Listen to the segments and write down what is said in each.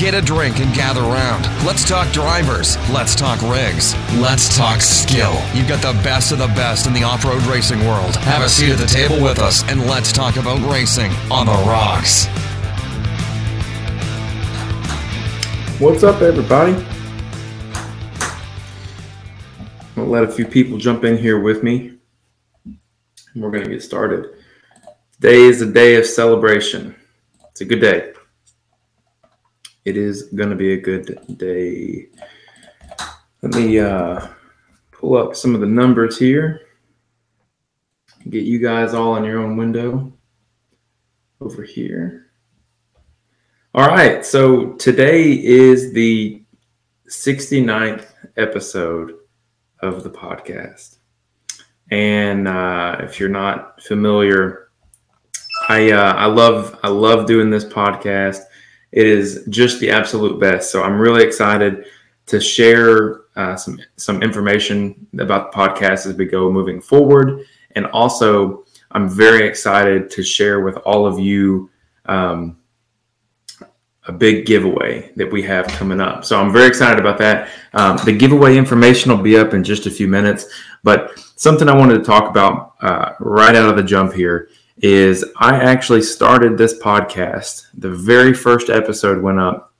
Get a drink and gather round. Let's talk drivers. Let's talk rigs. Let's talk skill. You've got the best of the best in the off road racing world. Have a seat at the table with us and let's talk about racing on the rocks. What's up, everybody? I'm going to let a few people jump in here with me. And we're going to get started. Today is a day of celebration. It's a good day. It is going to be a good day. Let me uh, pull up some of the numbers here. Get you guys all in your own window over here. All right. So today is the 69th episode of the podcast. And uh, if you're not familiar, I uh, I love I love doing this podcast. It is just the absolute best. So I'm really excited to share uh, some some information about the podcast as we go moving forward, and also I'm very excited to share with all of you um, a big giveaway that we have coming up. So I'm very excited about that. Um, the giveaway information will be up in just a few minutes, but something I wanted to talk about uh, right out of the jump here is I actually started this podcast. The very first episode went up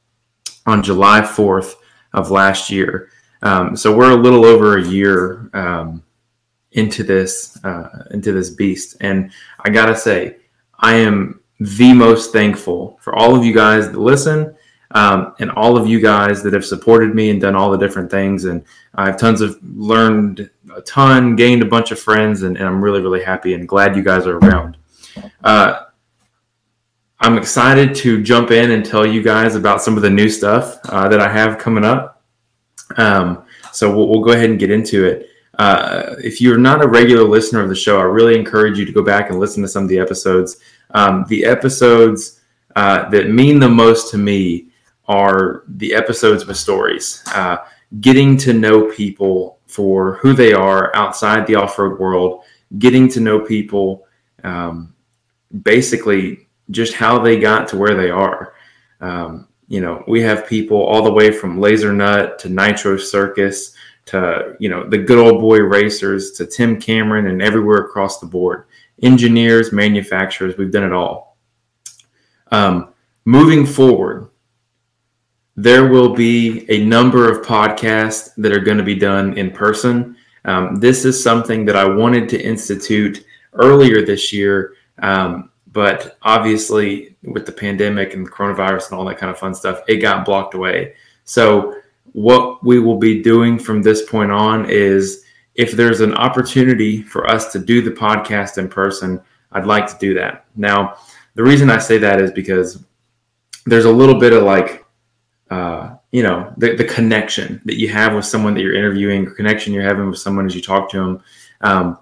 on July 4th of last year. Um, so we're a little over a year um, into this uh, into this beast, and I gotta say, I am the most thankful for all of you guys that listen. Um, and all of you guys that have supported me and done all the different things. And I've tons of learned a ton, gained a bunch of friends, and, and I'm really, really happy and glad you guys are around. Uh, I'm excited to jump in and tell you guys about some of the new stuff uh, that I have coming up. Um, so we'll, we'll, go ahead and get into it. Uh, if you're not a regular listener of the show, I really encourage you to go back and listen to some of the episodes. Um, the episodes uh, that mean the most to me are the episodes with stories, uh, getting to know people for who they are outside the off road world, getting to know people um, basically just how they got to where they are. Um, you know, we have people all the way from Laser Nut to Nitro Circus to, you know, the good old boy racers to Tim Cameron and everywhere across the board. Engineers, manufacturers, we've done it all. Um, moving forward, there will be a number of podcasts that are going to be done in person. Um, this is something that I wanted to institute earlier this year um, but obviously, with the pandemic and the coronavirus and all that kind of fun stuff, it got blocked away. So, what we will be doing from this point on is if there's an opportunity for us to do the podcast in person, I'd like to do that. Now, the reason I say that is because there's a little bit of like, uh, you know, the, the connection that you have with someone that you're interviewing, connection you're having with someone as you talk to them. Um,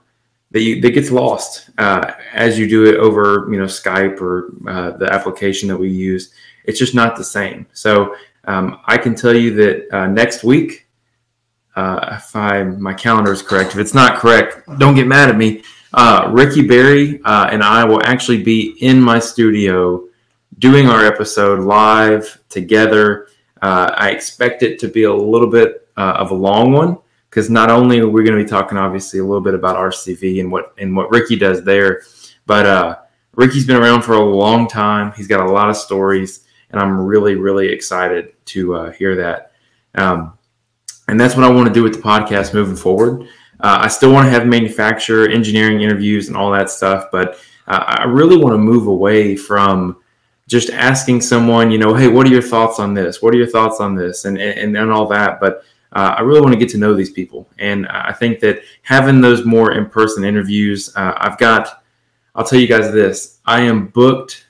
that that gets lost uh, as you do it over you know Skype or uh, the application that we use. It's just not the same. So um, I can tell you that uh, next week, uh, if I my calendar is correct, if it's not correct, don't get mad at me. Uh, Ricky Berry uh, and I will actually be in my studio doing our episode live together. I expect it to be a little bit of a long one because not only are we going to be talking obviously a little bit about RCV and what and what Ricky does there, but uh, Ricky's been around for a long time. He's got a lot of stories, and I'm really really excited to uh, hear that. Um, and that's what I want to do with the podcast moving forward. Uh, I still want to have manufacturer engineering interviews and all that stuff, but uh, I really want to move away from just asking someone, you know, hey, what are your thoughts on this? What are your thoughts on this? And and, and all that, but uh, I really want to get to know these people. And I think that having those more in person interviews, uh, I've got, I'll tell you guys this I am booked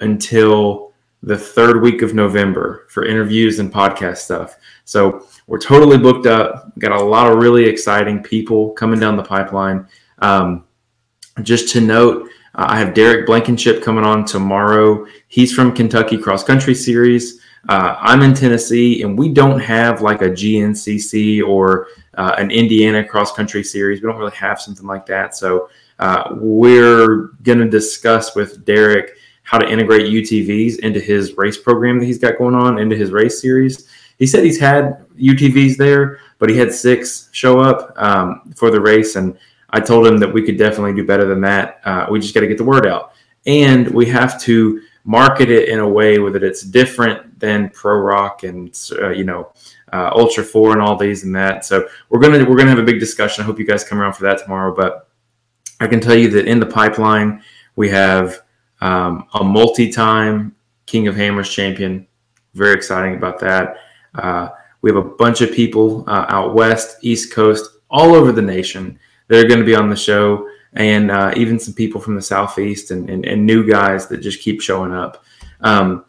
until the third week of November for interviews and podcast stuff. So we're totally booked up. Got a lot of really exciting people coming down the pipeline. Um, just to note, uh, I have Derek Blankenship coming on tomorrow. He's from Kentucky Cross Country Series. Uh, I'm in Tennessee, and we don't have like a GNCC or uh, an Indiana cross country series. We don't really have something like that. So uh, we're going to discuss with Derek how to integrate UTVs into his race program that he's got going on, into his race series. He said he's had UTVs there, but he had six show up um, for the race, and I told him that we could definitely do better than that. Uh, we just got to get the word out, and we have to market it in a way that it's different than Pro Rock and uh, you know uh, Ultra Four and all these and that. So we're gonna we're gonna have a big discussion. I hope you guys come around for that tomorrow. But I can tell you that in the pipeline we have um, a multi-time King of Hammers champion. Very exciting about that. Uh, we have a bunch of people uh, out west, east coast, all over the nation that are going to be on the show, and uh, even some people from the southeast and, and, and, new guys that just keep showing up. Um,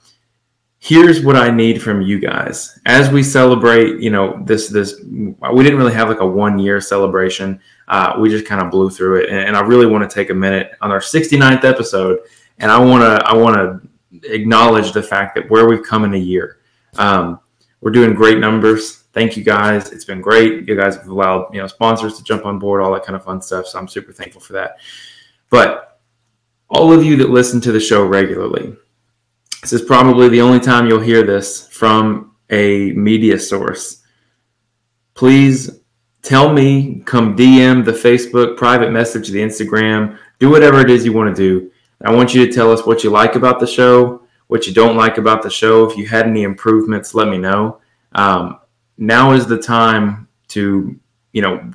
here's what I need from you guys as we celebrate. You know, this this we didn't really have like a one year celebration. Uh, we just kind of blew through it, and, and I really want to take a minute on our 69th episode, and I want to I want to acknowledge the fact that where we've come in a year. Um, we're doing great numbers. Thank you guys. It's been great. You guys have allowed you know sponsors to jump on board, all that kind of fun stuff. So I'm super thankful for that. But all of you that listen to the show regularly, this is probably the only time you'll hear this from a media source. Please tell me, come DM the Facebook, private message the Instagram, do whatever it is you want to do. I want you to tell us what you like about the show, what you don't like about the show. If you had any improvements, let me know. Um, now is the time to, you know,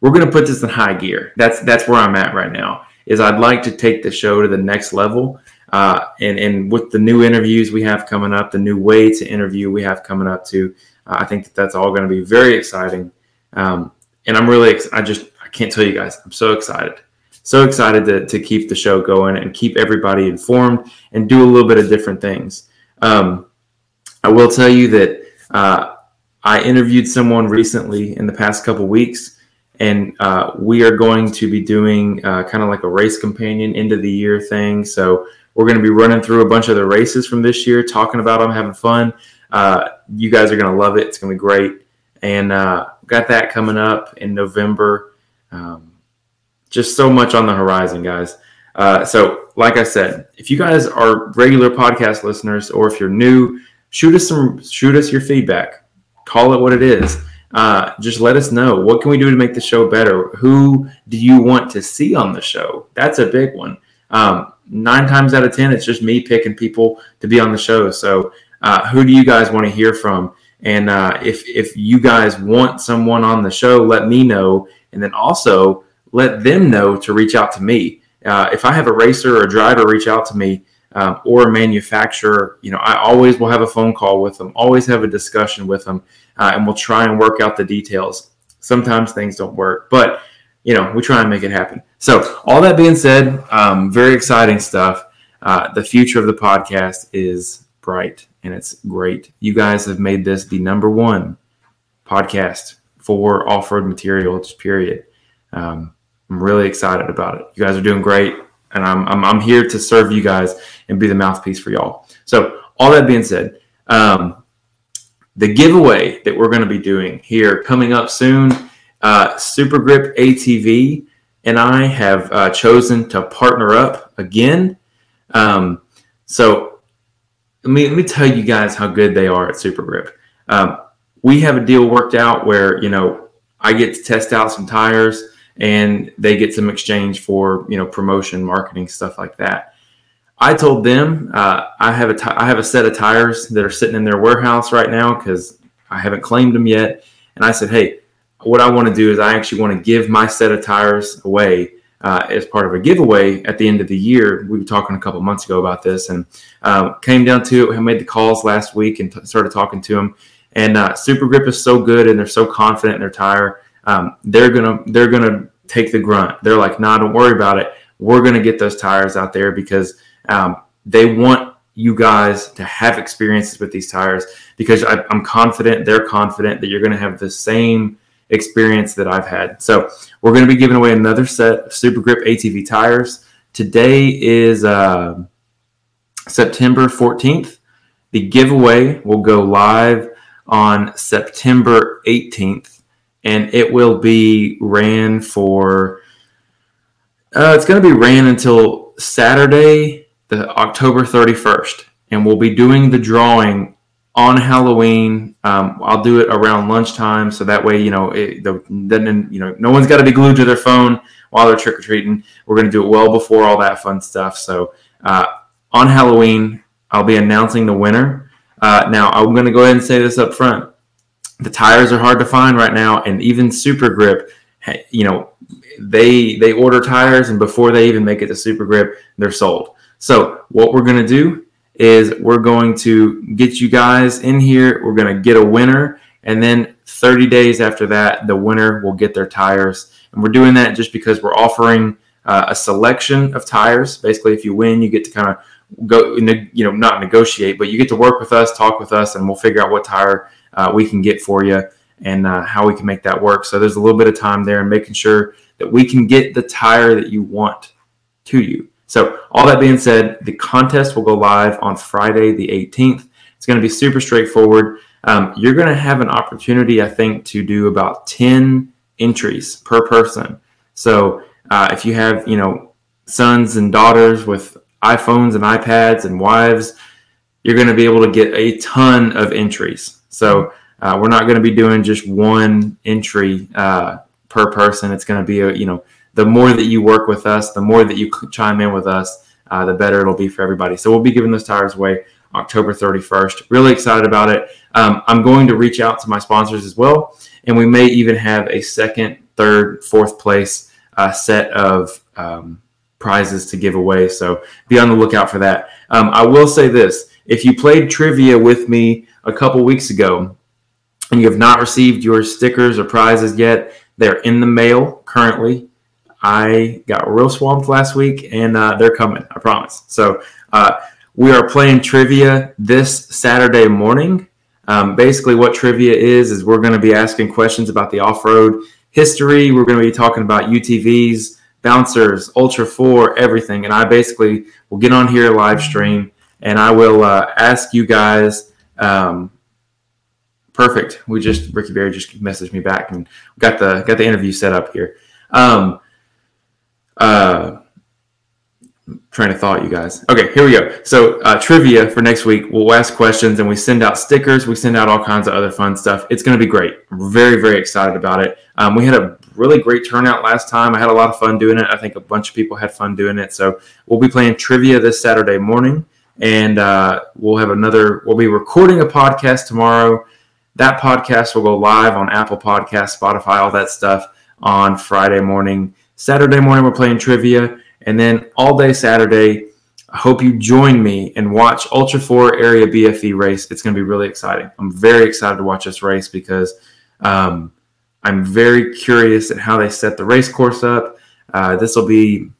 we're going to put this in high gear. That's that's where I'm at right now. Is I'd like to take the show to the next level. Uh, and and with the new interviews we have coming up, the new way to interview we have coming up too, uh, I think that that's all going to be very exciting. Um, and I'm really, ex- I just, I can't tell you guys, I'm so excited so excited to, to keep the show going and keep everybody informed and do a little bit of different things. Um, I will tell you that uh, I interviewed someone recently in the past couple weeks, and uh, we are going to be doing uh, kind of like a race companion end of the year thing. So we're going to be running through a bunch of the races from this year, talking about them, having fun. Uh, you guys are going to love it. It's going to be great. And uh, got that coming up in November. Um, just so much on the horizon, guys. Uh, so, like I said, if you guys are regular podcast listeners, or if you're new, shoot us some, shoot us your feedback. Call it what it is. Uh, just let us know what can we do to make the show better. Who do you want to see on the show? That's a big one. Um, nine times out of ten, it's just me picking people to be on the show. So, uh, who do you guys want to hear from? And uh, if if you guys want someone on the show, let me know. And then also let them know to reach out to me. Uh, if I have a racer or a driver reach out to me um, or a manufacturer, you know, I always will have a phone call with them, always have a discussion with them, uh, and we'll try and work out the details. Sometimes things don't work, but you know, we try and make it happen. So, all that being said, um, very exciting stuff. Uh, the future of the podcast is bright and it's great. You guys have made this the number one podcast for off road material, period. Um, I'm really excited about it. You guys are doing great, and I'm, I'm, I'm here to serve you guys and be the mouthpiece for y'all. So, all that being said, um, the giveaway that we're going to be doing here coming up soon, uh, Super Grip ATV and I have uh, chosen to partner up again. Um, so, let me let me tell you guys how good they are at Super Grip. Um, we have a deal worked out where you know I get to test out some tires and they get some exchange for you know promotion, marketing, stuff like that. I told them uh, I have a t- I have a set of tires that are sitting in their warehouse right now because I haven't claimed them yet, and I said, hey, what I want to do is I actually want to give my set of tires away uh, as part of a giveaway at the end of the year. We were talking a couple months ago about this, and uh, came down to it. I made the calls last week and t- started talking to them. And uh, Super Grip is so good, and they're so confident in their tire um, they're gonna they're gonna take the grunt. They're like, nah, don't worry about it. We're gonna get those tires out there because um, they want you guys to have experiences with these tires because I, am confident they're confident that you're gonna have the same experience that I've had. So we're gonna be giving away another set of Super Grip ATV tires. Today is uh, September 14th. The giveaway will go live on September 18th and it will be ran for. Uh, it's going to be ran until Saturday, the October 31st, and we'll be doing the drawing on Halloween. Um, I'll do it around lunchtime, so that way you know it, the, then you know no one's got to be glued to their phone while they're trick or treating. We're going to do it well before all that fun stuff. So uh, on Halloween, I'll be announcing the winner. Uh, now I'm going to go ahead and say this up front: the tires are hard to find right now, and even Super Grip, you know, they they order tires, and before they even make it to Super Grip, they're sold. So what we're going to do is we're going to get you guys in here. We're going to get a winner. And then 30 days after that, the winner will get their tires. And we're doing that just because we're offering uh, a selection of tires. Basically, if you win, you get to kind of go, you know, not negotiate, but you get to work with us, talk with us, and we'll figure out what tire uh, we can get for you and uh, how we can make that work. So there's a little bit of time there and making sure that we can get the tire that you want to you. So, all that being said, the contest will go live on Friday, the 18th. It's going to be super straightforward. Um, you're going to have an opportunity, I think, to do about 10 entries per person. So, uh, if you have, you know, sons and daughters with iPhones and iPads and wives, you're going to be able to get a ton of entries. So, uh, we're not going to be doing just one entry uh, per person. It's going to be a, you know, the more that you work with us, the more that you chime in with us, uh, the better it'll be for everybody. So we'll be giving those tires away October 31st. Really excited about it. Um, I'm going to reach out to my sponsors as well, and we may even have a second, third, fourth place uh, set of um, prizes to give away. So be on the lookout for that. Um, I will say this: if you played trivia with me a couple weeks ago, and you have not received your stickers or prizes yet, they're in the mail currently. I got real swamped last week, and uh, they're coming. I promise. So uh, we are playing trivia this Saturday morning. Um, basically, what trivia is is we're going to be asking questions about the off-road history. We're going to be talking about UTVs, bouncers, Ultra Four, everything. And I basically will get on here live stream, and I will uh, ask you guys. Um, perfect. We just Ricky Berry just messaged me back and got the got the interview set up here. Um, uh, trying to thought, you guys. Okay, here we go. So uh, trivia for next week. We'll ask questions and we send out stickers. We send out all kinds of other fun stuff. It's going to be great. Very very excited about it. Um, we had a really great turnout last time. I had a lot of fun doing it. I think a bunch of people had fun doing it. So we'll be playing trivia this Saturday morning, and uh, we'll have another. We'll be recording a podcast tomorrow. That podcast will go live on Apple Podcast, Spotify, all that stuff on Friday morning. Saturday morning, we're playing trivia. And then all day Saturday, I hope you join me and watch Ultra 4 Area BFE race. It's going to be really exciting. I'm very excited to watch this race because um, I'm very curious at how they set the race course up. Uh, this will be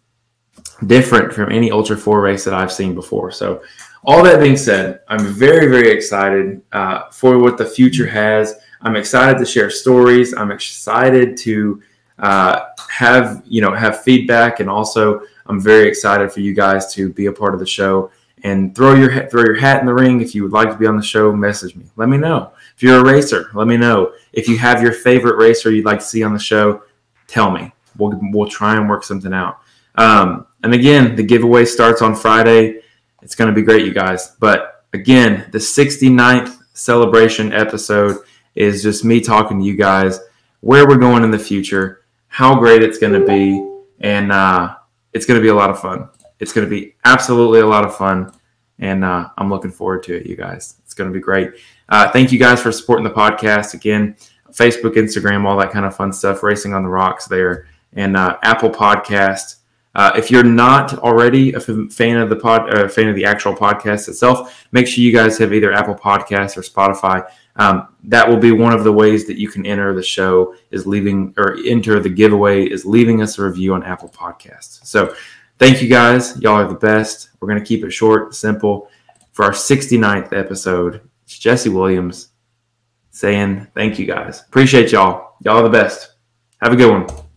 different from any Ultra 4 race that I've seen before. So, all that being said, I'm very, very excited uh, for what the future has. I'm excited to share stories. I'm excited to uh, have you know have feedback, and also I'm very excited for you guys to be a part of the show and throw your throw your hat in the ring. If you would like to be on the show, message me. Let me know. If you're a racer, let me know. If you have your favorite racer you'd like to see on the show, tell me. We'll we'll try and work something out. Um, and again, the giveaway starts on Friday. It's going to be great, you guys. But again, the 69th celebration episode is just me talking to you guys where we're going in the future how great it's going to be, and uh, it's going to be a lot of fun. It's going to be absolutely a lot of fun, and uh, I'm looking forward to it, you guys. It's going to be great. Uh, thank you guys for supporting the podcast again. Facebook, Instagram, all that kind of fun stuff. Racing on the Rocks there, and uh, Apple Podcast. Uh, if you're not already a fan of the pod, uh, fan of the actual podcast itself, make sure you guys have either Apple Podcasts or Spotify. Um, that will be one of the ways that you can enter the show is leaving or enter the giveaway is leaving us a review on Apple Podcasts. So thank you guys. Y'all are the best. We're going to keep it short, and simple. For our 69th episode, it's Jesse Williams saying thank you guys. Appreciate y'all. Y'all are the best. Have a good one.